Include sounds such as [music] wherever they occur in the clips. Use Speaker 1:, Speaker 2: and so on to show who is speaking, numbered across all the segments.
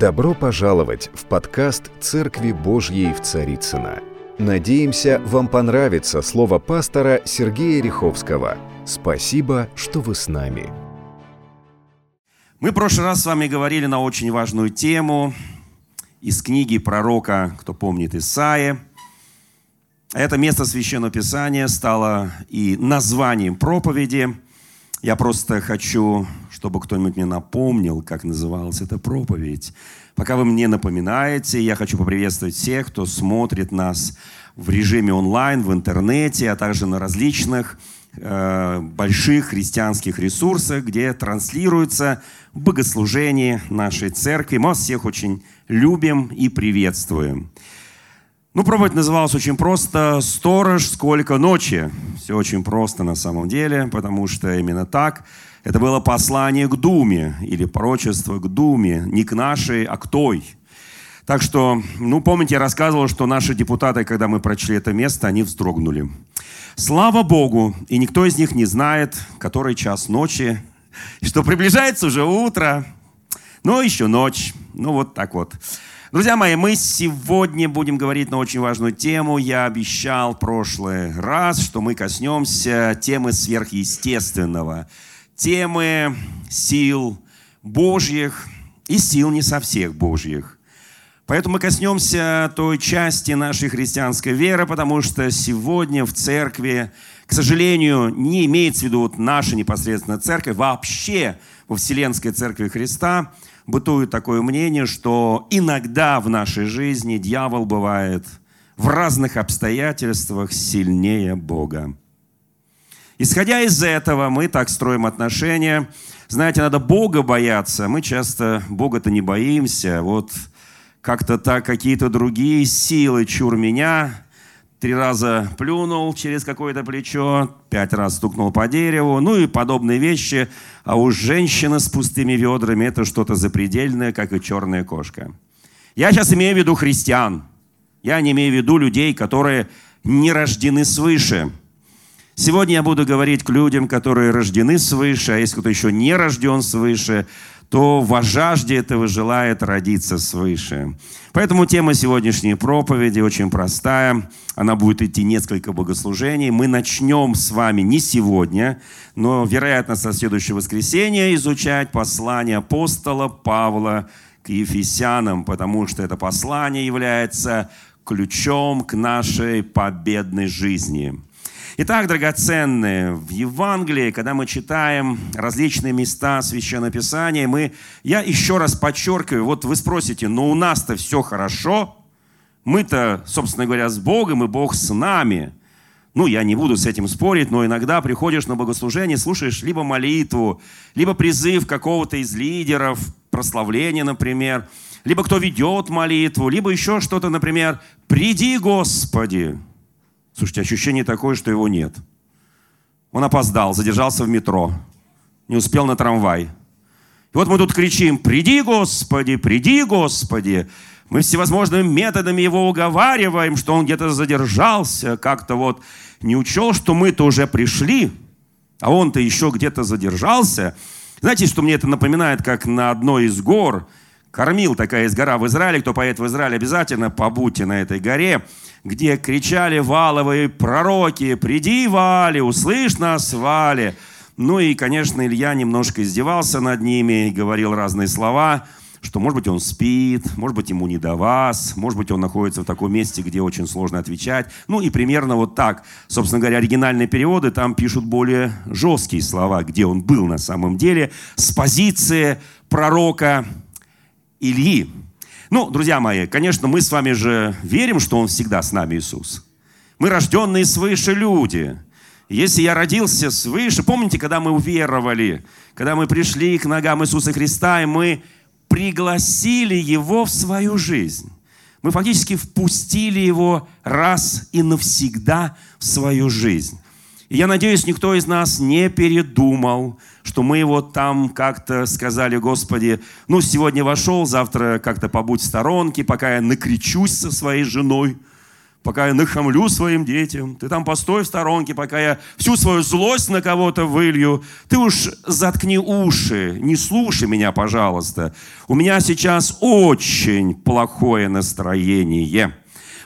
Speaker 1: Добро пожаловать в подкаст «Церкви Божьей в Царицына. Надеемся, вам понравится слово пастора Сергея Риховского. Спасибо, что вы с нами.
Speaker 2: Мы в прошлый раз с вами говорили на очень важную тему из книги пророка, кто помнит, Исаия. Это место Священного Писания стало и названием проповеди. Я просто хочу, чтобы кто-нибудь мне напомнил, как называлась эта проповедь. Пока вы мне напоминаете, я хочу поприветствовать всех, кто смотрит нас в режиме онлайн, в интернете, а также на различных э, больших христианских ресурсах, где транслируется богослужение нашей церкви. Мы вас всех очень любим и приветствуем. Ну, проповедь называлась очень просто «Сторож, сколько ночи». Все очень просто на самом деле, потому что именно так – это было послание к Думе или пророчество к Думе, не к нашей, а к той. Так что, ну, помните, я рассказывал, что наши депутаты, когда мы прочли это место, они вздрогнули. Слава Богу, и никто из них не знает, который час ночи, [laughs] что приближается уже утро, но еще ночь. Ну, вот так вот. Друзья мои, мы сегодня будем говорить на очень важную тему. Я обещал в прошлый раз, что мы коснемся темы сверхъестественного – темы сил Божьих и сил не со всех Божьих. Поэтому мы коснемся той части нашей христианской веры, потому что сегодня в церкви, к сожалению, не имеется в виду вот наша непосредственно церковь, вообще во Вселенской Церкви Христа бытует такое мнение, что иногда в нашей жизни дьявол бывает в разных обстоятельствах сильнее Бога. Исходя из этого, мы так строим отношения. Знаете, надо Бога бояться. Мы часто Бога-то не боимся. Вот как-то так какие-то другие силы, чур меня, три раза плюнул через какое-то плечо, пять раз стукнул по дереву, ну и подобные вещи. А уж женщина с пустыми ведрами – это что-то запредельное, как и черная кошка. Я сейчас имею в виду христиан. Я не имею в виду людей, которые не рождены свыше – Сегодня я буду говорить к людям, которые рождены свыше, а если кто еще не рожден свыше, то во жажде этого желает родиться свыше. Поэтому тема сегодняшней проповеди очень простая. Она будет идти несколько богослужений. Мы начнем с вами не сегодня, но, вероятно, со следующего воскресенья изучать послание апостола Павла к Ефесянам, потому что это послание является ключом к нашей победной жизни. Итак, драгоценные, в Евангелии, когда мы читаем различные места Священного Писания, мы, я еще раз подчеркиваю, вот вы спросите, но у нас-то все хорошо, мы-то, собственно говоря, с Богом, и Бог с нами. Ну, я не буду с этим спорить, но иногда приходишь на богослужение, слушаешь либо молитву, либо призыв какого-то из лидеров, прославление, например, либо кто ведет молитву, либо еще что-то, например, «Приди, Господи!» Слушайте, ощущение такое, что его нет. Он опоздал, задержался в метро, не успел на трамвай. И вот мы тут кричим, приди, Господи, приди, Господи. Мы всевозможными методами его уговариваем, что он где-то задержался, как-то вот не учел, что мы-то уже пришли, а он-то еще где-то задержался. Знаете, что мне это напоминает, как на одной из гор, кормил такая из гора в Израиле, кто поедет в Израиль, обязательно побудьте на этой горе – где кричали валовые пророки, «Приди, Вали, услышь нас, Вали!» Ну и, конечно, Илья немножко издевался над ними и говорил разные слова, что, может быть, он спит, может быть, ему не до вас, может быть, он находится в таком месте, где очень сложно отвечать. Ну и примерно вот так. Собственно говоря, оригинальные переводы там пишут более жесткие слова, где он был на самом деле, с позиции пророка Ильи. Ну, друзья мои, конечно, мы с вами же верим, что Он всегда с нами, Иисус. Мы рожденные свыше люди. Если я родился свыше, помните, когда мы уверовали, когда мы пришли к ногам Иисуса Христа, и мы пригласили Его в свою жизнь. Мы фактически впустили Его раз и навсегда в свою жизнь. И я надеюсь, никто из нас не передумал, что мы вот там как-то сказали, Господи, ну, сегодня вошел, завтра как-то побудь в сторонке, пока я накричусь со своей женой, пока я нахамлю своим детям. Ты там постой в сторонке, пока я всю свою злость на кого-то вылью. Ты уж заткни уши, не слушай меня, пожалуйста. У меня сейчас очень плохое настроение.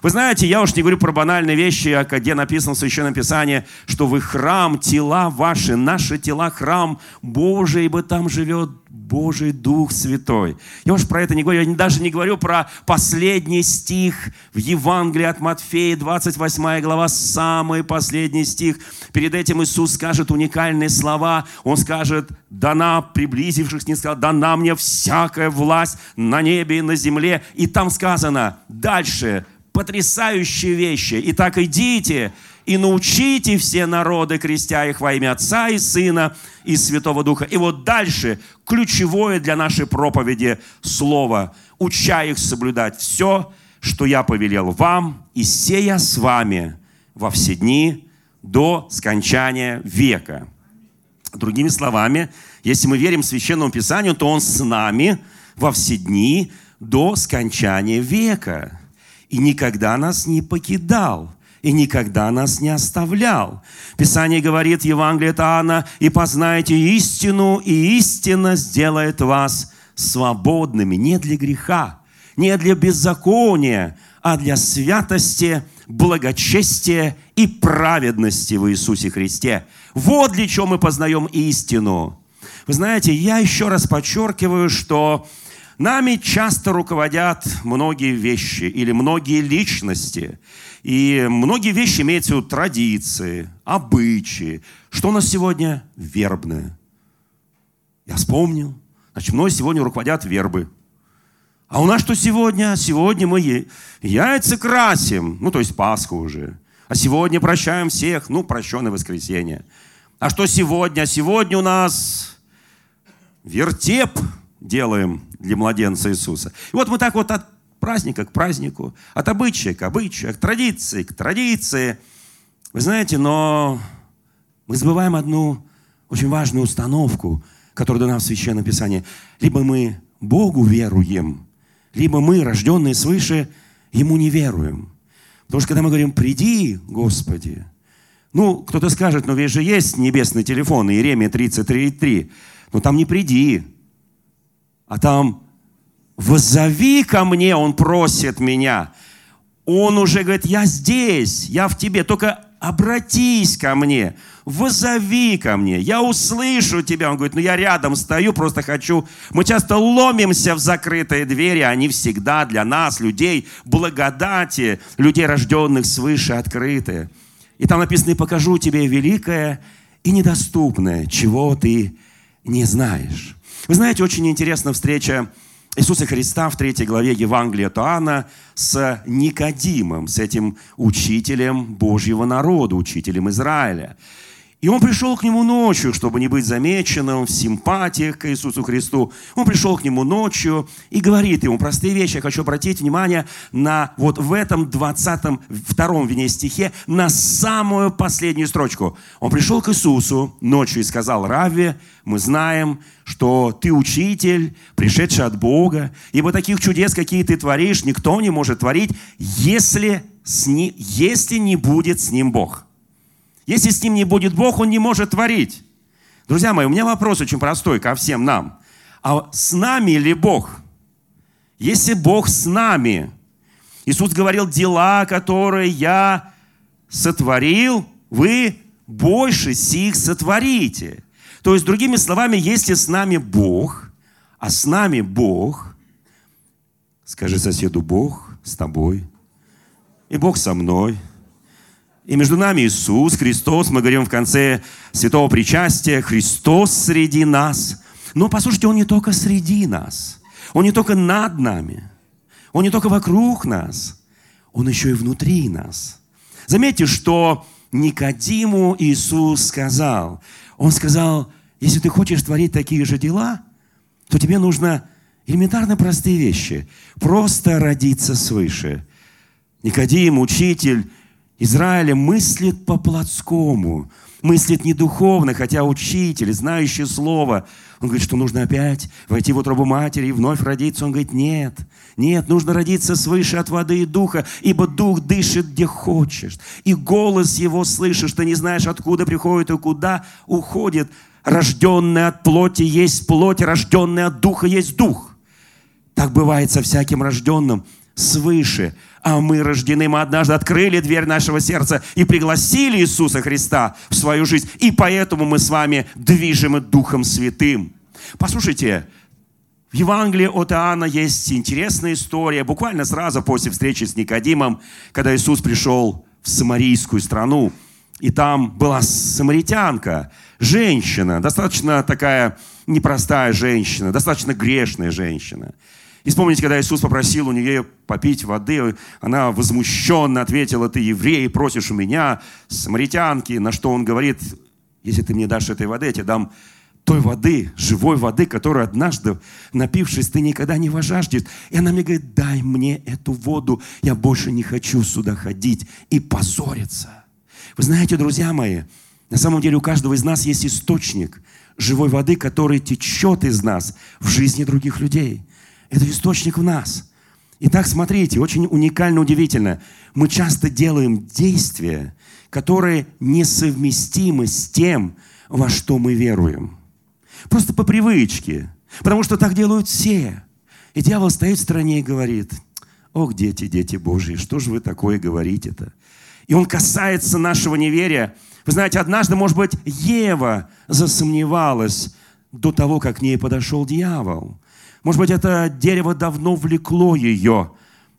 Speaker 2: Вы знаете, я уж не говорю про банальные вещи, а где написано в Священном Писании, что вы храм, тела ваши, наши тела храм Божий, ибо там живет Божий Дух Святой. Я уж про это не говорю, я даже не говорю про последний стих в Евангелии от Матфея, 28 глава, самый последний стих. Перед этим Иисус скажет уникальные слова. Он скажет, дана, приблизившись, не сказал, дана мне всякая власть на небе и на земле. И там сказано дальше, потрясающие вещи. Итак, идите и научите все народы, крестя их во имя Отца и Сына и Святого Духа. И вот дальше ключевое для нашей проповеди слово, уча их соблюдать все, что я повелел вам, и сея с вами во все дни до скончания века. Другими словами, если мы верим Священному Писанию, то Он с нами во все дни до скончания века и никогда нас не покидал, и никогда нас не оставлял. Писание говорит в Евангелии от Иоанна, «И познаете истину, и истина сделает вас свободными». Не для греха, не для беззакония, а для святости, благочестия и праведности в Иисусе Христе. Вот для чего мы познаем истину. Вы знаете, я еще раз подчеркиваю, что Нами часто руководят многие вещи или многие личности. И многие вещи имеют в виду традиции, обычаи. Что у нас сегодня? Вербное. Я вспомнил. Значит, мной сегодня руководят вербы. А у нас что сегодня? Сегодня мы яйца красим. Ну, то есть Пасху уже. А сегодня прощаем всех. Ну, прощенное воскресенье. А что сегодня? Сегодня у нас вертеп делаем для младенца Иисуса. И вот мы так вот от праздника к празднику, от обычая к обычаю, от традиции к традиции. Вы знаете, но мы забываем одну очень важную установку, которая дана в Священном Писании. Либо мы Богу веруем, либо мы, рожденные свыше, Ему не веруем. Потому что когда мы говорим «приди, Господи», ну, кто-то скажет, но ведь же есть небесный телефон, Иеремия 33.3, но там не «приди», а там «Возови ко мне», он просит меня. Он уже говорит, я здесь, я в тебе, только обратись ко мне, вызови ко мне, я услышу тебя. Он говорит, ну я рядом стою, просто хочу. Мы часто ломимся в закрытые двери, они всегда для нас, людей благодати, людей, рожденных свыше, открыты. И там написано, и покажу тебе великое и недоступное, чего ты не знаешь. Вы знаете, очень интересна встреча Иисуса Христа в третьей главе Евангелия Туана с Никодимом, с этим учителем Божьего народа, учителем Израиля. И он пришел к нему ночью, чтобы не быть замеченным в симпатиях к Иисусу Христу. Он пришел к нему ночью и говорит ему простые вещи. Я хочу обратить внимание на вот в этом 22 втором вине стихе, на самую последнюю строчку. Он пришел к Иисусу ночью и сказал, Равве, мы знаем, что ты учитель, пришедший от Бога, ибо таких чудес, какие ты творишь, никто не может творить, если, с ни, если не будет с ним Бог. Если с ним не будет Бог, он не может творить. Друзья мои, у меня вопрос очень простой ко всем нам. А с нами ли Бог? Если Бог с нами, Иисус говорил, дела, которые я сотворил, вы больше сих сотворите. То есть, другими словами, если с нами Бог, а с нами Бог, скажи соседу, Бог с тобой, и Бог со мной – и между нами Иисус Христос, мы говорим в конце святого причастия, Христос среди нас. Но послушайте, Он не только среди нас, Он не только над нами, Он не только вокруг нас, Он еще и внутри нас. Заметьте, что Никодиму Иисус сказал, Он сказал, если ты хочешь творить такие же дела, то тебе нужно элементарно простые вещи. Просто родиться свыше. Никодим, учитель, Израиля мыслит по-плотскому, мыслит не духовно, хотя учитель, знающий слово, он говорит, что нужно опять войти в утробу матери и вновь родиться. Он говорит, нет, нет, нужно родиться свыше от воды и духа, ибо дух дышит где хочешь. И голос его слышишь, ты не знаешь, откуда приходит и куда уходит. Рожденный от плоти есть плоть, рожденный от духа есть дух. Так бывает со всяким рожденным свыше. А мы рождены, мы однажды открыли дверь нашего сердца и пригласили Иисуса Христа в свою жизнь. И поэтому мы с вами движемы Духом Святым. Послушайте, в Евангелии от Иоанна есть интересная история. Буквально сразу после встречи с Никодимом, когда Иисус пришел в самарийскую страну, и там была самаритянка, женщина, достаточно такая непростая женщина, достаточно грешная женщина. И вспомните, когда Иисус попросил у нее попить воды, она возмущенно ответила, ты еврей, просишь у меня самаритянки, на что он говорит, если ты мне дашь этой воды, я тебе дам той воды, живой воды, которую однажды, напившись, ты никогда не вожаждешь. И она мне говорит, дай мне эту воду, я больше не хочу сюда ходить и позориться. Вы знаете, друзья мои, на самом деле у каждого из нас есть источник живой воды, который течет из нас в жизни других людей – это источник в нас. Итак, смотрите, очень уникально, удивительно. Мы часто делаем действия, которые несовместимы с тем, во что мы веруем. Просто по привычке. Потому что так делают все. И дьявол стоит в стороне и говорит, ох, дети, дети Божьи, что же вы такое говорите-то? И он касается нашего неверия. Вы знаете, однажды, может быть, Ева засомневалась до того, как к ней подошел дьявол. Может быть, это дерево давно влекло ее,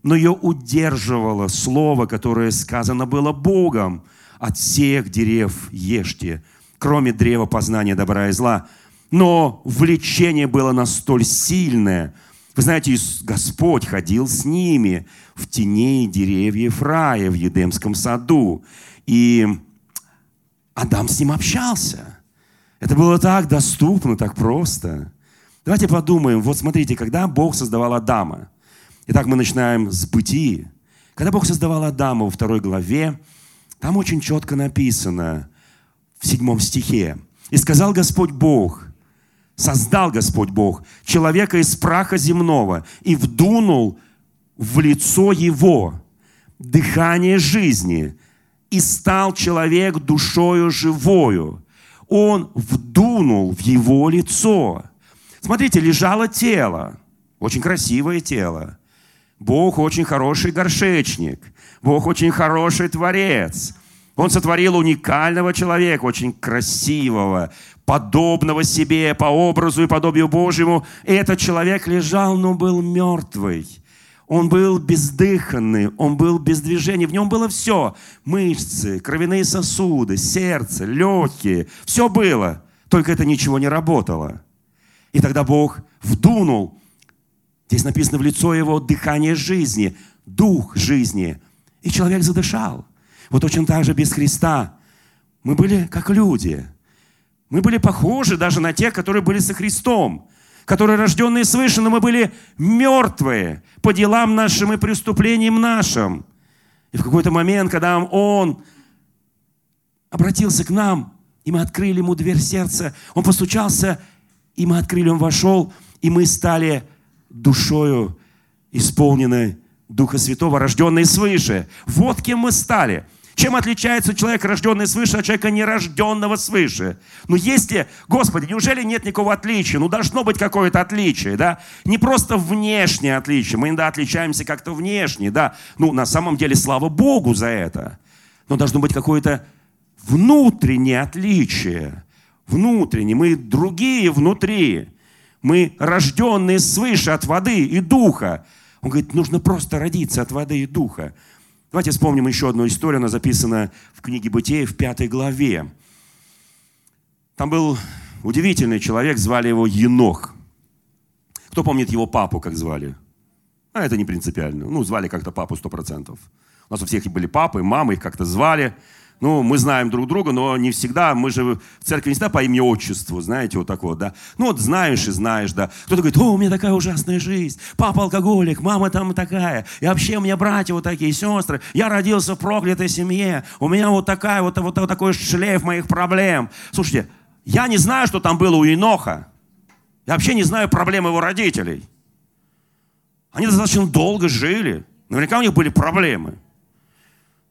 Speaker 2: но ее удерживало слово, которое сказано было Богом. От всех дерев ешьте, кроме древа познания добра и зла. Но влечение было настолько сильное. Вы знаете, Господь ходил с ними в тени деревьев рая в Едемском саду. И Адам с ним общался. Это было так доступно, так просто. Давайте подумаем, вот смотрите, когда Бог создавал Адама, итак, мы начинаем с бытии. Когда Бог создавал Адама во второй главе, там очень четко написано в седьмом стихе. «И сказал Господь Бог, создал Господь Бог человека из праха земного и вдунул в лицо его дыхание жизни, и стал человек душою живою. Он вдунул в его лицо – Смотрите, лежало тело, очень красивое тело. Бог очень хороший горшечник. Бог очень хороший творец. Он сотворил уникального человека, очень красивого, подобного себе, по образу и подобию Божьему. И этот человек лежал, но был мертвый. Он был бездыханный, он был без движения. В нем было все. Мышцы, кровяные сосуды, сердце, легкие. Все было. Только это ничего не работало. И тогда Бог вдунул, здесь написано в лицо его дыхание жизни, дух жизни. И человек задышал. Вот точно так же без Христа. Мы были как люди. Мы были похожи даже на тех, которые были со Христом, которые рожденные свыше, но мы были мертвые по делам нашим и преступлениям нашим. И в какой-то момент, когда Он обратился к нам, и мы открыли Ему дверь сердца, Он постучался и мы открыли, он вошел, и мы стали душою исполненной Духа Святого, рожденные свыше. Вот кем мы стали. Чем отличается человек, рожденный свыше, от человека, нерожденного свыше? Ну, если, Господи, неужели нет никакого отличия? Ну, должно быть какое-то отличие, да? Не просто внешнее отличие. Мы иногда отличаемся как-то внешне, да? Ну, на самом деле, слава Богу за это. Но должно быть какое-то внутреннее отличие внутренне, мы другие внутри. Мы рожденные свыше от воды и духа. Он говорит, нужно просто родиться от воды и духа. Давайте вспомним еще одну историю, она записана в книге Бытия в пятой главе. Там был удивительный человек, звали его Енох. Кто помнит его папу, как звали? А это не принципиально. Ну, звали как-то папу сто процентов. У нас у всех были папы, мамы, их как-то звали. Ну, мы знаем друг друга, но не всегда, мы же в церкви не всегда по имени отчеству, знаете, вот так вот, да. Ну, вот знаешь и знаешь, да. Кто-то говорит, о, у меня такая ужасная жизнь, папа алкоголик, мама там такая, и вообще у меня братья вот такие, сестры, я родился в проклятой семье, у меня вот такая, вот, вот, вот такой шлейф моих проблем. Слушайте, я не знаю, что там было у Иноха. Я вообще не знаю проблем его родителей. Они достаточно долго жили. Наверняка у них были проблемы.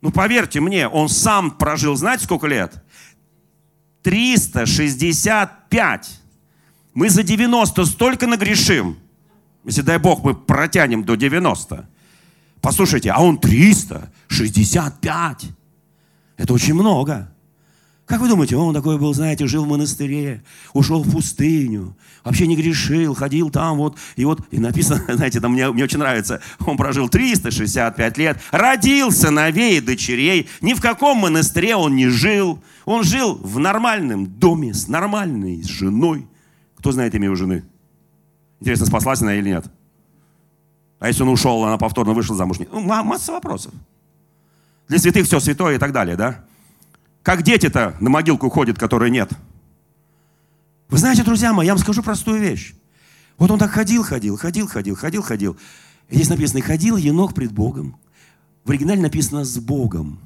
Speaker 2: Ну, поверьте мне, он сам прожил, знаете, сколько лет? 365. Мы за 90 столько нагрешим. Если, дай Бог, мы протянем до 90. Послушайте, а он 365. Это очень много. Как вы думаете, он такой был, знаете, жил в монастыре, ушел в пустыню, вообще не грешил, ходил там вот, и вот, и написано, [laughs] знаете, там мне, мне очень нравится, он прожил 365 лет, родил сыновей и дочерей, ни в каком монастыре он не жил, он жил в нормальном доме с нормальной женой. Кто знает имя его жены? Интересно, спаслась она или нет? А если он ушел, она повторно вышла замуж? Ну, масса вопросов. Для святых все святое и так далее, да? Как дети-то на могилку ходят, которой нет. Вы знаете, друзья мои, я вам скажу простую вещь. Вот он так ходил, ходил, ходил, ходил, ходил, ходил. И здесь написано, ходил енох пред Богом. В оригинале написано «с Богом».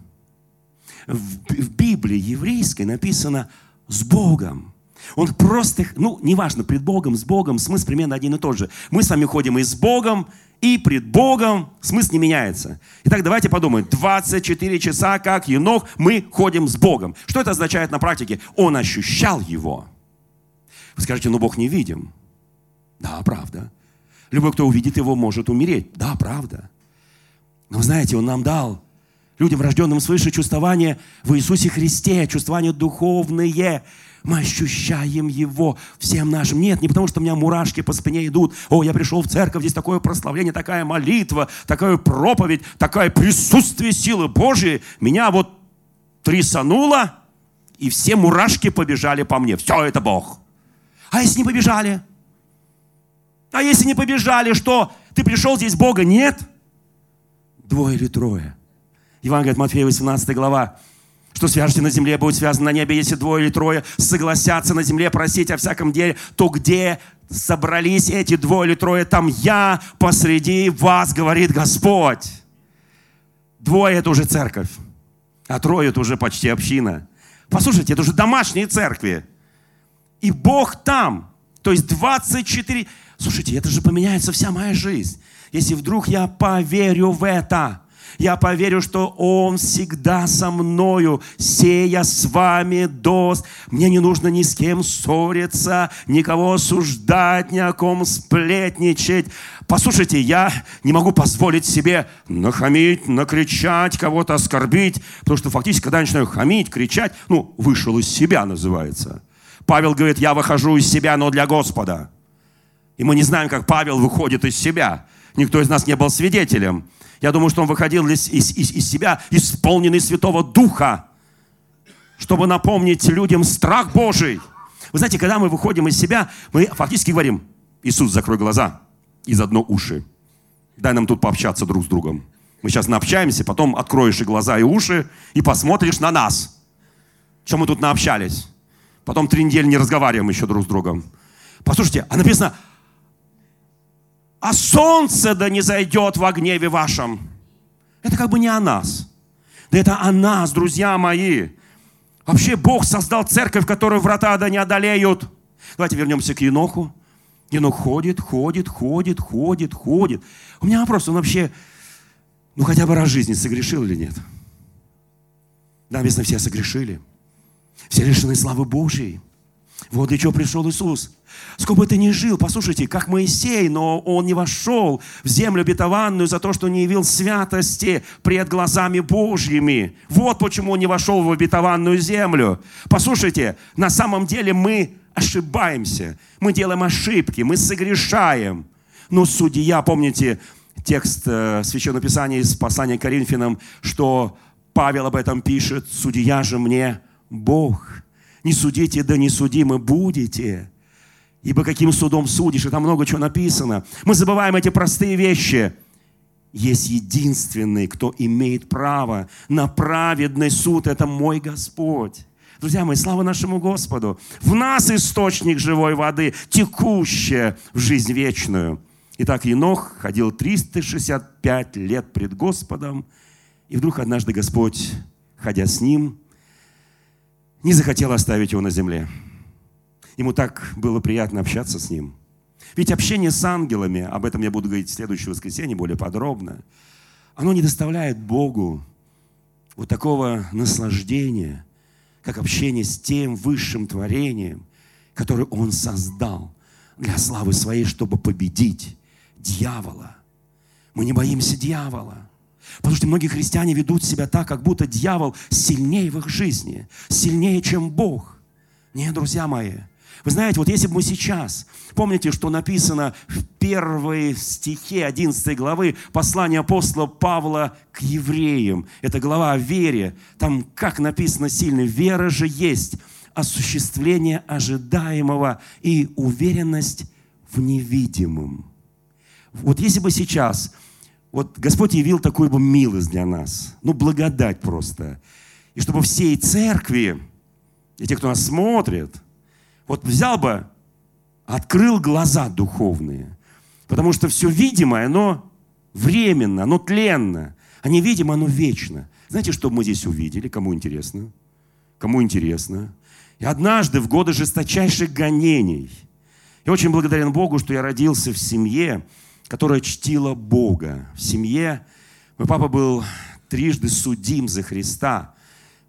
Speaker 2: В, в Библии еврейской написано «с Богом». Он просто, ну, неважно, пред Богом, с Богом, смысл примерно один и тот же. Мы с вами ходим и с Богом, и пред Богом смысл не меняется. Итак, давайте подумаем. 24 часа, как енох, мы ходим с Богом. Что это означает на практике? Он ощущал его. Вы скажете, ну Бог не видим. Да, правда. Любой, кто увидит его, может умереть. Да, правда. Но знаете, Он нам дал людям, рожденным свыше, чувствование в Иисусе Христе, чувствование духовное. Мы ощущаем Его всем нашим. Нет, не потому что у меня мурашки по спине идут. О, я пришел в церковь, здесь такое прославление, такая молитва, такая проповедь, такое присутствие силы Божьей. Меня вот трясануло, и все мурашки побежали по мне. Все это Бог. А если не побежали? А если не побежали, что? Ты пришел здесь Бога? Нет. Двое или трое. Евангелие от Матфея, 18 глава. Что свяжете на земле, будет связано на небе, если двое или трое согласятся на земле просить о всяком деле, то где собрались эти двое или трое, там я посреди вас, говорит Господь. Двое – это уже церковь, а трое – это уже почти община. Послушайте, это уже домашние церкви. И Бог там. То есть 24... Слушайте, это же поменяется вся моя жизнь. Если вдруг я поверю в это – я поверю, что Он всегда со мною, сея с вами дост. Мне не нужно ни с кем ссориться, никого осуждать, ни о ком сплетничать. Послушайте, я не могу позволить себе нахамить, накричать, кого-то оскорбить, потому что фактически, когда я начинаю хамить, кричать, ну, вышел из себя называется. Павел говорит, я выхожу из себя, но для Господа. И мы не знаем, как Павел выходит из себя. Никто из нас не был свидетелем. Я думаю, что он выходил из, из, из, из себя, исполненный Святого Духа, чтобы напомнить людям страх Божий. Вы знаете, когда мы выходим из себя, мы фактически говорим, Иисус, закрой глаза и заодно уши. Дай нам тут пообщаться друг с другом. Мы сейчас наобщаемся, потом откроешь и глаза, и уши, и посмотришь на нас. Чем мы тут наобщались? Потом три недели не разговариваем еще друг с другом. Послушайте, а написано, а солнце да не зайдет во гневе вашем. Это как бы не о нас. Да это о нас, друзья мои. Вообще Бог создал церковь, которую врата да не одолеют. Давайте вернемся к Еноху. Енох ходит, ходит, ходит, ходит, ходит. У меня вопрос, он вообще, ну хотя бы раз в жизни согрешил или нет? Да, написано, все согрешили. Все лишены славы Божьей. Вот для чего пришел Иисус. Сколько бы ты ни жил, послушайте, как Моисей, но он не вошел в землю обетованную за то, что не явил святости пред глазами Божьими. Вот почему он не вошел в обетованную землю. Послушайте, на самом деле мы ошибаемся, мы делаем ошибки, мы согрешаем. Но судья, помните текст э, Священного Писания из послания к Коринфянам, что Павел об этом пишет, судья же мне Бог. Не судите, да не судимы будете. Ибо каким судом судишь? И там много чего написано. Мы забываем эти простые вещи. есть единственный, кто имеет право на праведный суд. Это мой Господь. Друзья мои, слава нашему Господу. В нас источник живой воды, текущая в жизнь вечную. Итак, Енох ходил 365 лет пред Господом, и вдруг однажды Господь, ходя с ним, не захотел оставить его на земле. Ему так было приятно общаться с ним. Ведь общение с ангелами, об этом я буду говорить в следующее воскресенье более подробно, оно не доставляет Богу вот такого наслаждения, как общение с тем высшим творением, которое Он создал для славы Своей, чтобы победить дьявола. Мы не боимся дьявола. Потому что многие христиане ведут себя так, как будто дьявол сильнее в их жизни, сильнее, чем Бог. Нет, друзья мои, вы знаете, вот если бы мы сейчас, помните, что написано в первой стихе 11 главы послания апостола Павла к евреям, это глава о вере, там как написано сильно, вера же есть осуществление ожидаемого и уверенность в невидимом. Вот если бы сейчас вот Господь явил такую бы милость для нас, ну, благодать просто, и чтобы всей церкви, и те, кто нас смотрит, вот взял бы, открыл глаза духовные, потому что все видимое, оно временно, оно тленно, а невидимое, оно вечно. Знаете, что мы здесь увидели? Кому интересно? Кому интересно? И однажды, в годы жесточайших гонений, я очень благодарен Богу, что я родился в семье, которая чтила Бога. В семье мой папа был трижды судим за Христа.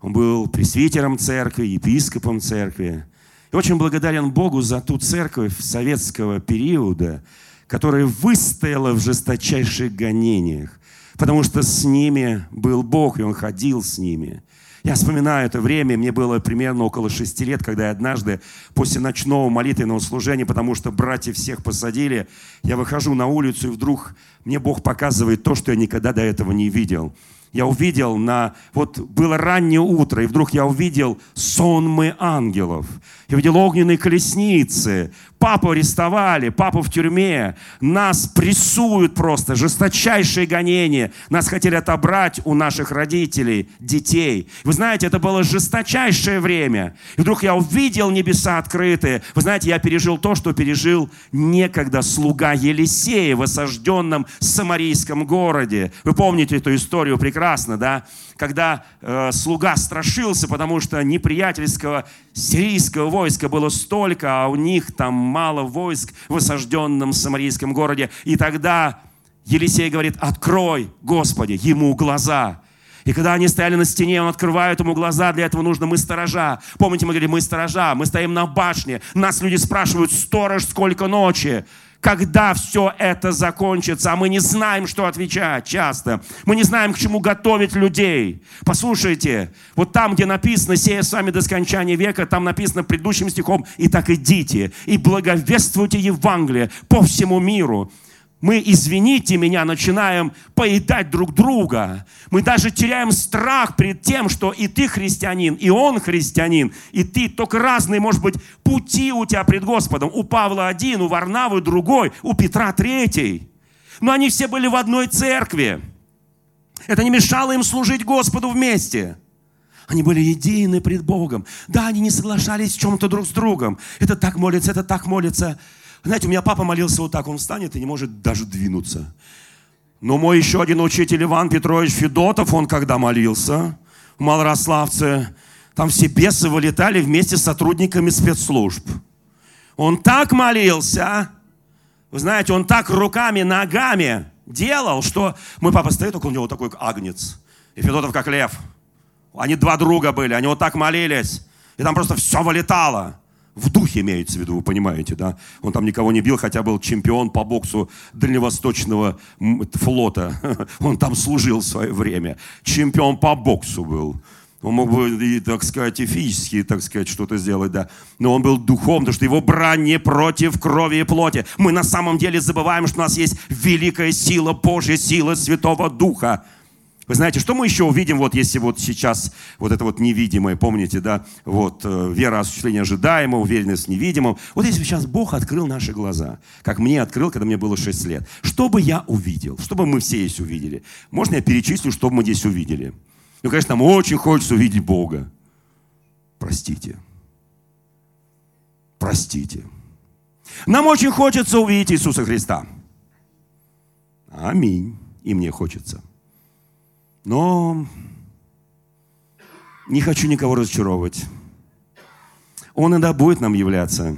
Speaker 2: Он был пресвитером церкви, епископом церкви. И очень благодарен Богу за ту церковь советского периода, которая выстояла в жесточайших гонениях, потому что с ними был Бог, и Он ходил с ними. Я вспоминаю это время, мне было примерно около шести лет, когда я однажды после ночного молитвенного служения, потому что братьев всех посадили, я выхожу на улицу, и вдруг мне Бог показывает то, что я никогда до этого не видел я увидел на... Вот было раннее утро, и вдруг я увидел сонмы ангелов. Я увидел огненные колесницы. Папу арестовали, папу в тюрьме. Нас прессуют просто, жесточайшие гонения. Нас хотели отобрать у наших родителей, детей. Вы знаете, это было жесточайшее время. И вдруг я увидел небеса открытые. Вы знаете, я пережил то, что пережил некогда слуга Елисея в осажденном Самарийском городе. Вы помните эту историю прекрасно, да, когда э, слуга страшился, потому что неприятельского сирийского войска было столько, а у них там мало войск в осажденном самарийском городе. И тогда Елисей говорит, открой, Господи, ему глаза. И когда они стояли на стене, он открывает ему глаза, для этого нужно мы сторожа. Помните, мы говорили, мы сторожа, мы стоим на башне. Нас люди спрашивают, сторож, сколько ночи? Когда все это закончится, а мы не знаем, что отвечать часто. Мы не знаем, к чему готовить людей. Послушайте, вот там, где написано «сея с вами до скончания века», там написано предыдущим стихом «и так идите, и благовествуйте Евангелие по всему миру» мы, извините меня, начинаем поедать друг друга. Мы даже теряем страх перед тем, что и ты христианин, и он христианин, и ты. Только разные, может быть, пути у тебя пред Господом. У Павла один, у Варнавы другой, у Петра третий. Но они все были в одной церкви. Это не мешало им служить Господу вместе. Они были едины пред Богом. Да, они не соглашались в чем-то друг с другом. Это так молится, это так молится. Знаете, у меня папа молился вот так, он встанет и не может даже двинуться. Но мой еще один учитель Иван Петрович Федотов, он когда молился в Малорославце, там все бесы вылетали вместе с сотрудниками спецслужб. Он так молился, вы знаете, он так руками, ногами делал, что мой папа стоит, около него такой агнец. И Федотов как лев. Они два друга были, они вот так молились. И там просто все вылетало. В духе имеется в виду, вы понимаете, да? Он там никого не бил, хотя был чемпион по боксу Дальневосточного флота. [laughs] Он там служил в свое время. Чемпион по боксу был. Он мог бы, и, так сказать, и физически, так сказать, что-то сделать, да. Но он был духом, потому что его брань не против крови и плоти. Мы на самом деле забываем, что у нас есть великая сила Божья, сила Святого Духа. Вы знаете, что мы еще увидим, вот если вот сейчас вот это вот невидимое, помните, да, вот э, вера осуществления ожидаемого, уверенность в невидимом. Вот если бы сейчас Бог открыл наши глаза, как мне открыл, когда мне было 6 лет, что бы я увидел? Что бы мы все здесь увидели? Можно я перечислю, что мы здесь увидели? Ну, конечно, нам очень хочется увидеть Бога. Простите. Простите. Нам очень хочется увидеть Иисуса Христа. Аминь. И мне хочется. Но не хочу никого разочаровывать. Он иногда будет нам являться,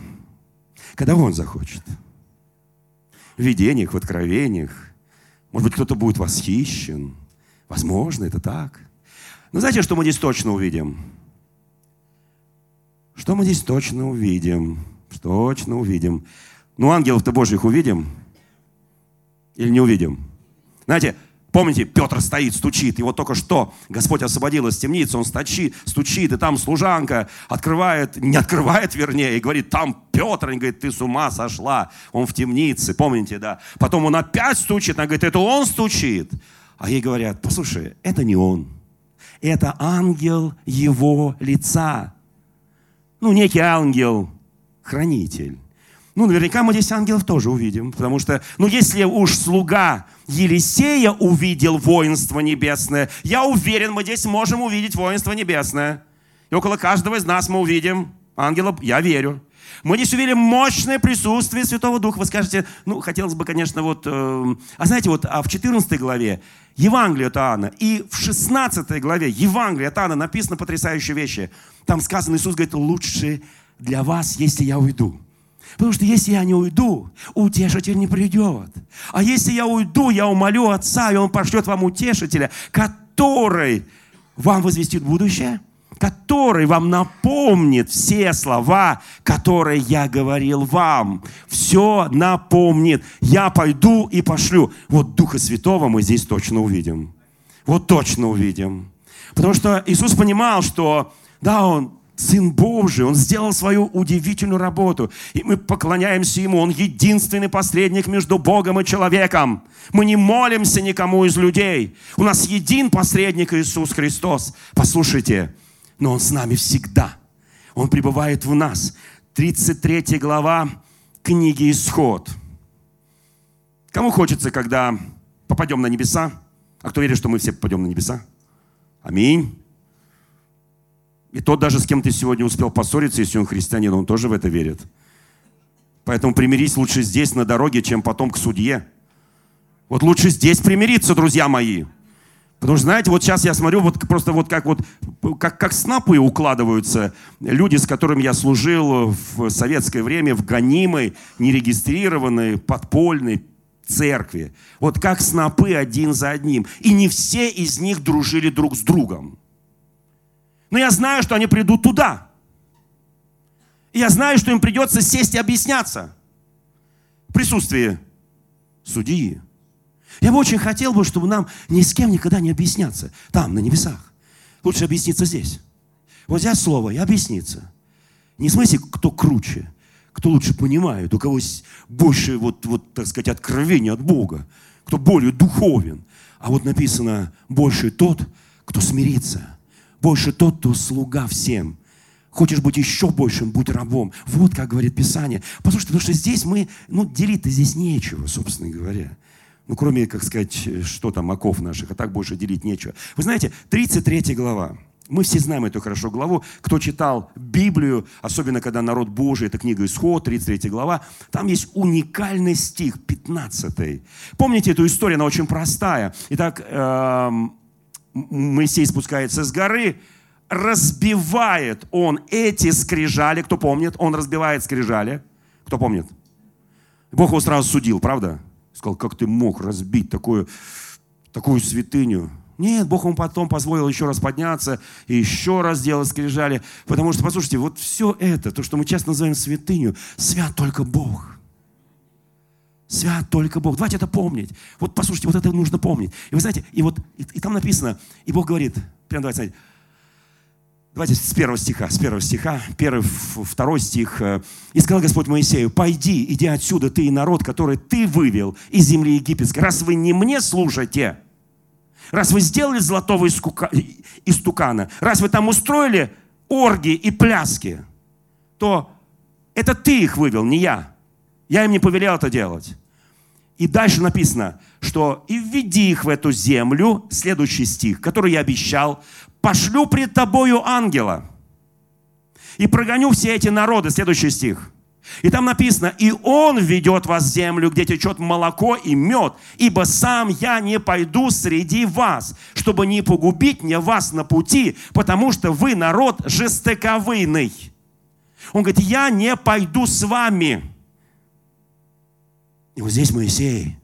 Speaker 2: когда Он захочет. В видениях, в откровениях. Может быть, кто-то будет восхищен. Возможно, это так. Но знаете, что мы здесь точно увидим? Что мы здесь точно увидим? Точно увидим. Ну, ангелов-то Божьих увидим? Или не увидим? Знаете, Помните, Петр стоит, стучит. Его только что Господь освободил из темницы. Он стучит, стучит, и там служанка открывает, не открывает, вернее, и говорит, там Петр. Он говорит, ты с ума сошла. Он в темнице, помните, да. Потом он опять стучит, она говорит, это он стучит. А ей говорят, послушай, это не он. Это ангел его лица. Ну, некий ангел-хранитель. Ну, наверняка мы здесь ангелов тоже увидим, потому что, ну, если уж слуга Елисея увидел воинство небесное, я уверен, мы здесь можем увидеть воинство небесное. И около каждого из нас мы увидим ангелов, я верю. Мы здесь увидели мощное присутствие Святого Духа. Вы скажете, ну, хотелось бы, конечно, вот... Э, а знаете, вот а в 14 главе Евангелие от Иоанна и в 16 главе Евангелие от Иоанна написано потрясающие вещи. Там сказано, Иисус говорит, лучше для вас, если я уйду. Потому что если я не уйду, утешитель не придет. А если я уйду, я умолю Отца, и Он пошлет вам утешителя, который вам возвестит будущее, который вам напомнит все слова, которые я говорил вам. Все напомнит. Я пойду и пошлю. Вот Духа Святого мы здесь точно увидим. Вот точно увидим. Потому что Иисус понимал, что да, Он Сын Божий, Он сделал свою удивительную работу. И мы поклоняемся Ему. Он единственный посредник между Богом и человеком. Мы не молимся никому из людей. У нас един посредник Иисус Христос. Послушайте, но Он с нами всегда. Он пребывает в нас. 33 глава книги «Исход». Кому хочется, когда попадем на небеса? А кто верит, что мы все попадем на небеса? Аминь. И тот даже, с кем ты сегодня успел поссориться, если он христианин, он тоже в это верит. Поэтому примирись лучше здесь, на дороге, чем потом к судье. Вот лучше здесь примириться, друзья мои. Потому что, знаете, вот сейчас я смотрю, вот просто вот как вот, как, как снапы укладываются люди, с которыми я служил в советское время, в гонимой, нерегистрированной, подпольной церкви. Вот как снапы один за одним. И не все из них дружили друг с другом. Но я знаю, что они придут туда. И я знаю, что им придется сесть и объясняться в присутствии судьи. Я бы очень хотел бы, чтобы нам ни с кем никогда не объясняться. Там, на небесах. Лучше объясниться здесь. Вот взять слово и объясниться. Не в смысле, кто круче, кто лучше понимает, у кого больше, вот, вот, так сказать, откровения от Бога, кто более духовен. А вот написано, больше тот, кто смирится больше тот, кто слуга всем. Хочешь быть еще большим, будь рабом. Вот как говорит Писание. Послушайте, потому что здесь мы, ну, делить-то здесь нечего, собственно говоря. Ну, кроме, как сказать, что там, оков наших, а так больше делить нечего. Вы знаете, 33 глава. Мы все знаем эту хорошо главу. Кто читал Библию, особенно когда народ Божий, это книга Исход, 33 глава, там есть уникальный стих, 15. Помните эту историю, она очень простая. Итак, эм, Моисей спускается с горы, разбивает он эти скрижали. Кто помнит? Он разбивает скрижали. Кто помнит? Бог его сразу судил, правда? Сказал, как ты мог разбить такую, такую святыню? Нет, Бог ему потом позволил еще раз подняться и еще раз делать скрижали. Потому что, послушайте, вот все это, то, что мы часто называем святыню, свят только Бог. Свят только Бог. Давайте это помнить. Вот послушайте, вот это нужно помнить. И вы знаете, и вот и, и там написано, и Бог говорит, прям давайте, Давайте с первого стиха, с первого стиха, первый, второй стих. «И сказал Господь Моисею, пойди, иди отсюда, ты и народ, который ты вывел из земли египетской, раз вы не мне служите, раз вы сделали золотого истукана, раз вы там устроили оргии и пляски, то это ты их вывел, не я. Я им не повелел это делать. И дальше написано, что «и введи их в эту землю», следующий стих, который я обещал, «пошлю пред тобою ангела, и прогоню все эти народы», следующий стих. И там написано, «И он введет вас в землю, где течет молоко и мед, ибо сам я не пойду среди вас, чтобы не погубить мне вас на пути, потому что вы народ жестоковыйный». Он говорит, «Я не пойду с вами». И вот здесь Моисей,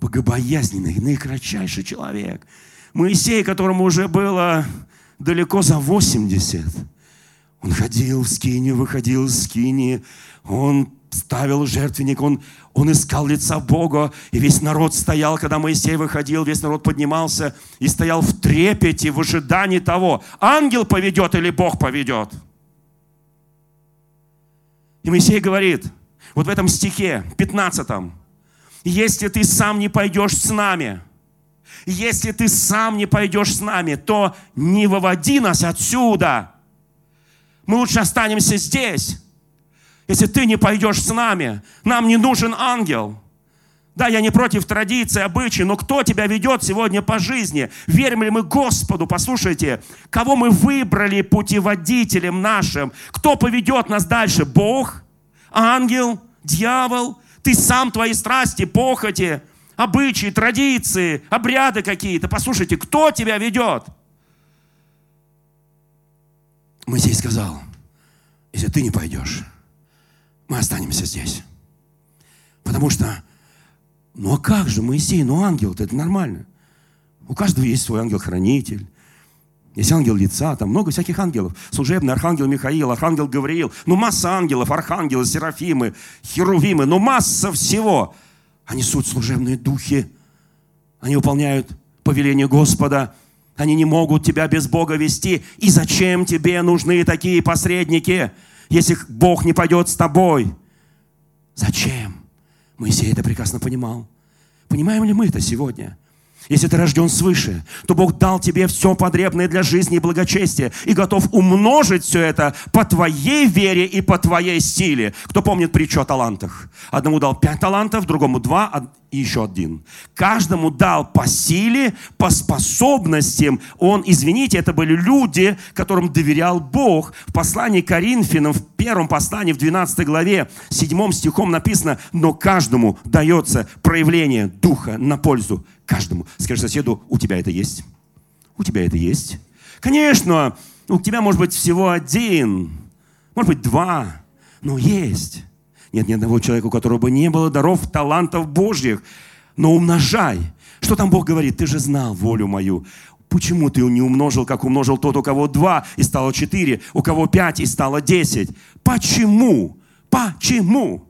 Speaker 2: богобоязненный, наикратчайший человек. Моисей, которому уже было далеко за 80. Он ходил в скине, выходил в скине, он ставил жертвенник, он, он искал лица Бога, и весь народ стоял, когда Моисей выходил, весь народ поднимался и стоял в трепете, в ожидании того, ангел поведет или Бог поведет. И Моисей говорит – вот в этом стихе, 15. Если ты сам не пойдешь с нами, если ты сам не пойдешь с нами, то не выводи нас отсюда. Мы лучше останемся здесь. Если ты не пойдешь с нами, нам не нужен ангел. Да, я не против традиции, обычаи, но кто тебя ведет сегодня по жизни? Верим ли мы Господу? Послушайте, кого мы выбрали путеводителем нашим? Кто поведет нас дальше? Бог? Ангел, дьявол, ты сам, твои страсти, похоти, обычаи, традиции, обряды какие-то. Послушайте, кто тебя ведет? Моисей сказал, если ты не пойдешь, мы останемся здесь. Потому что, ну а как же, Моисей, ну ангел-то это нормально. У каждого есть свой ангел-хранитель. Есть ангел лица, там много всяких ангелов. Служебный архангел Михаил, архангел Гавриил. Ну, масса ангелов, архангелы, серафимы, херувимы. Ну, масса всего. Они суть служебные духи. Они выполняют повеление Господа. Они не могут тебя без Бога вести. И зачем тебе нужны такие посредники, если Бог не пойдет с тобой? Зачем? Моисей это прекрасно понимал. Понимаем ли мы это сегодня? Если ты рожден свыше, то Бог дал тебе все потребное для жизни и благочестия и готов умножить все это по твоей вере и по твоей силе. Кто помнит притчу о талантах? Одному дал пять талантов, другому два, и еще один. Каждому дал по силе, по способностям. Он, извините, это были люди, которым доверял Бог. В послании Коринфянам, в первом послании, в 12 главе, 7 стихом написано, но каждому дается проявление Духа на пользу каждому. Скажи соседу, у тебя это есть? У тебя это есть? Конечно, у тебя может быть всего один, может быть два, но есть. Нет ни одного человека, у которого бы не было даров, талантов Божьих. Но умножай. Что там Бог говорит? Ты же знал волю мою. Почему ты не умножил, как умножил тот, у кого два, и стало четыре, у кого пять, и стало десять? Почему? Почему?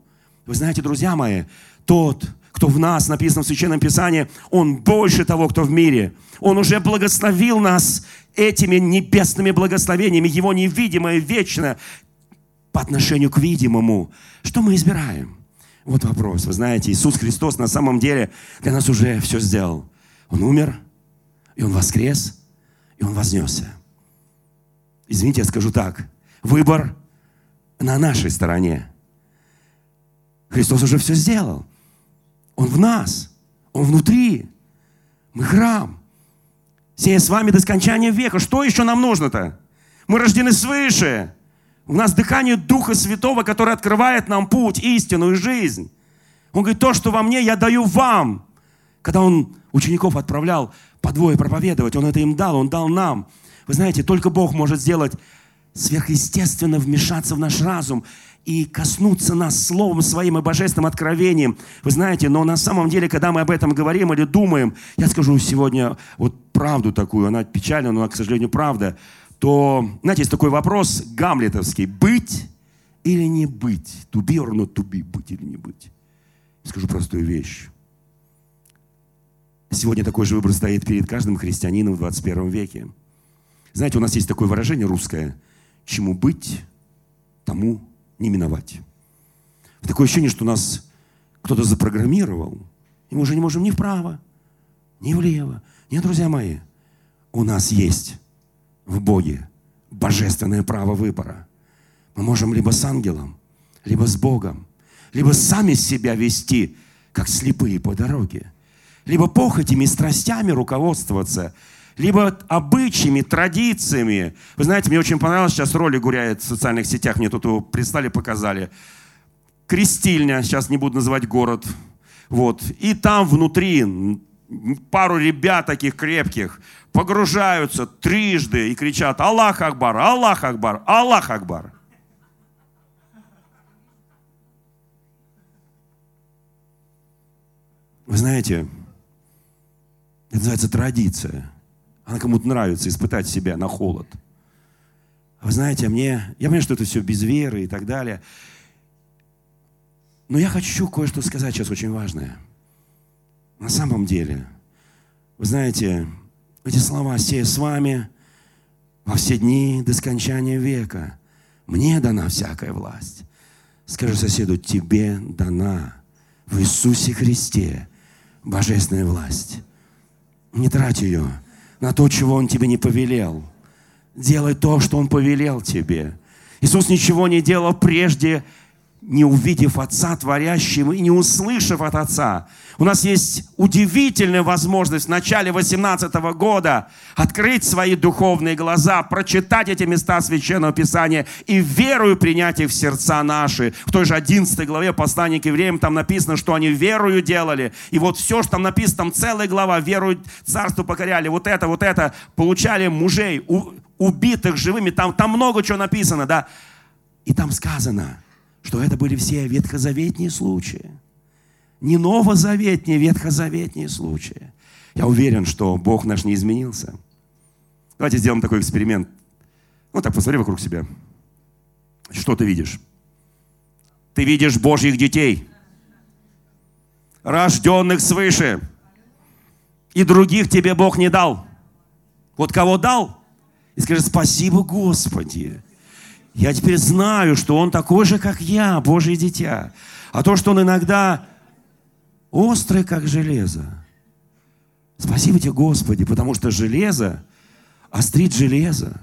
Speaker 2: Вы знаете, друзья мои, тот, кто в нас, написано в Священном Писании, Он больше того, кто в мире. Он уже благословил нас этими небесными благословениями, Его невидимое, вечное по отношению к видимому. Что мы избираем? Вот вопрос. Вы знаете, Иисус Христос на самом деле для нас уже все сделал. Он умер, и Он воскрес, и Он вознесся. Извините, я скажу так. Выбор на нашей стороне. Христос уже все сделал. Он в нас. Он внутри. Мы храм. Сея с вами до скончания века. Что еще нам нужно-то? Мы рождены свыше. У нас дыхание Духа Святого, который открывает нам путь, истину и жизнь. Он говорит, то, что во мне, я даю вам. Когда он учеников отправлял по двое проповедовать, он это им дал, он дал нам. Вы знаете, только Бог может сделать сверхъестественно вмешаться в наш разум и коснуться нас Словом Своим и Божественным откровением. Вы знаете, но на самом деле, когда мы об этом говорим или думаем, я скажу сегодня вот правду такую, она печальна, но, к сожалению, правда – то, знаете, есть такой вопрос гамлетовский. Быть или не быть? To be or not to be? Быть или не быть? Скажу простую вещь. Сегодня такой же выбор стоит перед каждым христианином в 21 веке. Знаете, у нас есть такое выражение русское. Чему быть, тому не миновать. Такое ощущение, что нас кто-то запрограммировал, и мы уже не можем ни вправо, ни влево. Нет, друзья мои, у нас есть в Боге божественное право выбора. Мы можем либо с ангелом, либо с Богом, либо сами себя вести, как слепые по дороге, либо похотями и страстями руководствоваться, либо обычаями, традициями. Вы знаете, мне очень понравилось, сейчас ролик гуляет в социальных сетях, мне тут его прислали, показали. Крестильня, сейчас не буду называть город. Вот. И там внутри пару ребят таких крепких погружаются трижды и кричат «Аллах Акбар! Аллах Акбар! Аллах Акбар!» Вы знаете, это называется традиция. Она кому-то нравится, испытать себя на холод. Вы знаете, мне, я понимаю, что это все без веры и так далее. Но я хочу кое-что сказать сейчас очень важное. На самом деле, вы знаете, эти слова «сея с вами во все дни до скончания века». Мне дана всякая власть. Скажи соседу, тебе дана в Иисусе Христе божественная власть. Не трать ее на то, чего Он тебе не повелел. Делай то, что Он повелел тебе. Иисус ничего не делал прежде, не увидев Отца творящего и не услышав от Отца. У нас есть удивительная возможность в начале 18 года открыть свои духовные глаза, прочитать эти места Священного Писания и верою принять их в сердца наши. В той же 11 главе послания к евреям там написано, что они верою делали. И вот все, что там написано, там целая глава, верою царству покоряли. Вот это, вот это, получали мужей, убитых живыми. Там, там много чего написано, да. И там сказано – что это были все ветхозаветные случаи. Не новозаветние, ветхозаветные случаи. Я уверен, что Бог наш не изменился. Давайте сделаем такой эксперимент. Вот так, посмотри вокруг себя. Что ты видишь? Ты видишь Божьих детей, рожденных свыше. И других тебе Бог не дал. Вот кого дал? И скажи, спасибо, Господи. Я теперь знаю, что он такой же, как я, Божье дитя. А то, что он иногда острый, как железо. Спасибо тебе, Господи, потому что железо острит железо.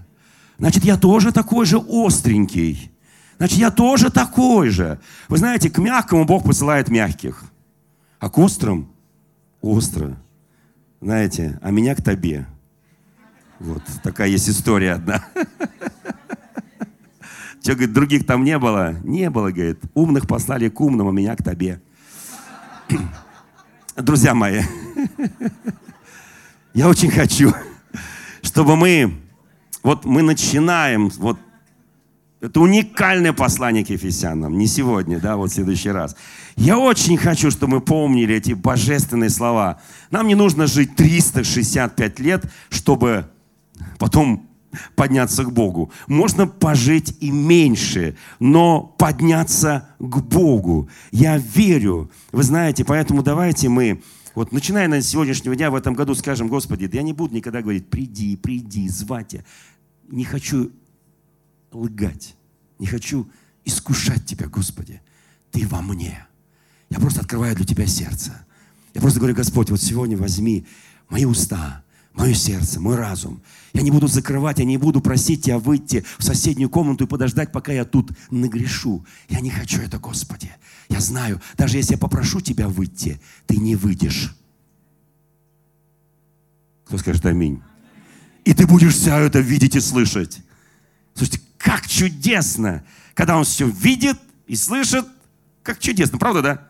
Speaker 2: Значит, я тоже такой же остренький. Значит, я тоже такой же. Вы знаете, к мягкому Бог посылает мягких, а к острым – остро. Знаете, а меня к тебе. Вот такая есть история одна. [laughs] Что, говорит, других там не было? Не было, говорит. Умных послали к умным, а меня к тебе. [clears throat] Друзья мои, [laughs] я очень хочу, [laughs] чтобы мы, вот мы начинаем, вот это уникальное послание к Ефесянам, не сегодня, да, вот в следующий раз. Я очень хочу, чтобы мы помнили эти божественные слова. Нам не нужно жить 365 лет, чтобы потом подняться к Богу. Можно пожить и меньше, но подняться к Богу. Я верю. Вы знаете, поэтому давайте мы, вот начиная на сегодняшнего дня в этом году, скажем, Господи, да я не буду никогда говорить, приди, приди, звать я. Не хочу лгать, не хочу искушать Тебя, Господи. Ты во мне. Я просто открываю для Тебя сердце. Я просто говорю, Господь, вот сегодня возьми мои уста, мое сердце, мой разум. Я не буду закрывать, я не буду просить тебя выйти в соседнюю комнату и подождать, пока я тут нагрешу. Я не хочу это, Господи. Я знаю, даже если я попрошу тебя выйти, ты не выйдешь. Кто скажет аминь? И ты будешь все это видеть и слышать. Слушайте, как чудесно, когда он все видит и слышит, как чудесно, правда, да?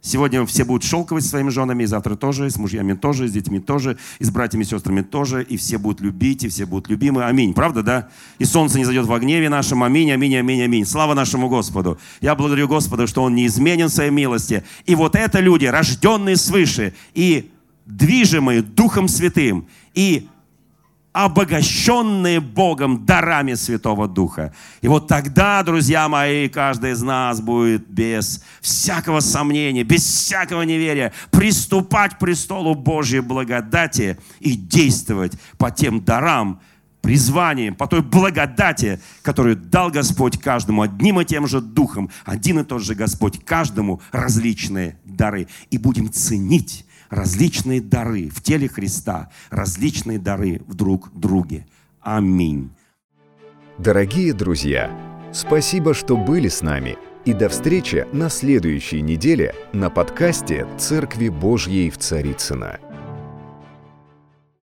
Speaker 2: Сегодня все будут шелковать с своими женами, и завтра тоже, и с мужьями тоже, с детьми тоже, и с братьями и сестрами тоже, и все будут любить, и все будут любимы. Аминь. Правда, да? И солнце не зайдет во гневе нашем. Аминь, аминь, аминь, аминь. Слава нашему Господу. Я благодарю Господа, что Он не изменен в своей милости. И вот это люди, рожденные свыше, и движимые Духом Святым, и обогащенные Богом дарами Святого Духа. И вот тогда, друзья мои, каждый из нас будет без всякого сомнения, без всякого неверия приступать к престолу Божьей благодати и действовать по тем дарам, призванием, по той благодати, которую дал Господь каждому одним и тем же духом, один и тот же Господь каждому различные дары. И будем ценить различные дары в теле Христа, различные дары в друг друге. Аминь.
Speaker 1: Дорогие друзья, спасибо, что были с нами. И до встречи на следующей неделе на подкасте «Церкви Божьей в Царицына.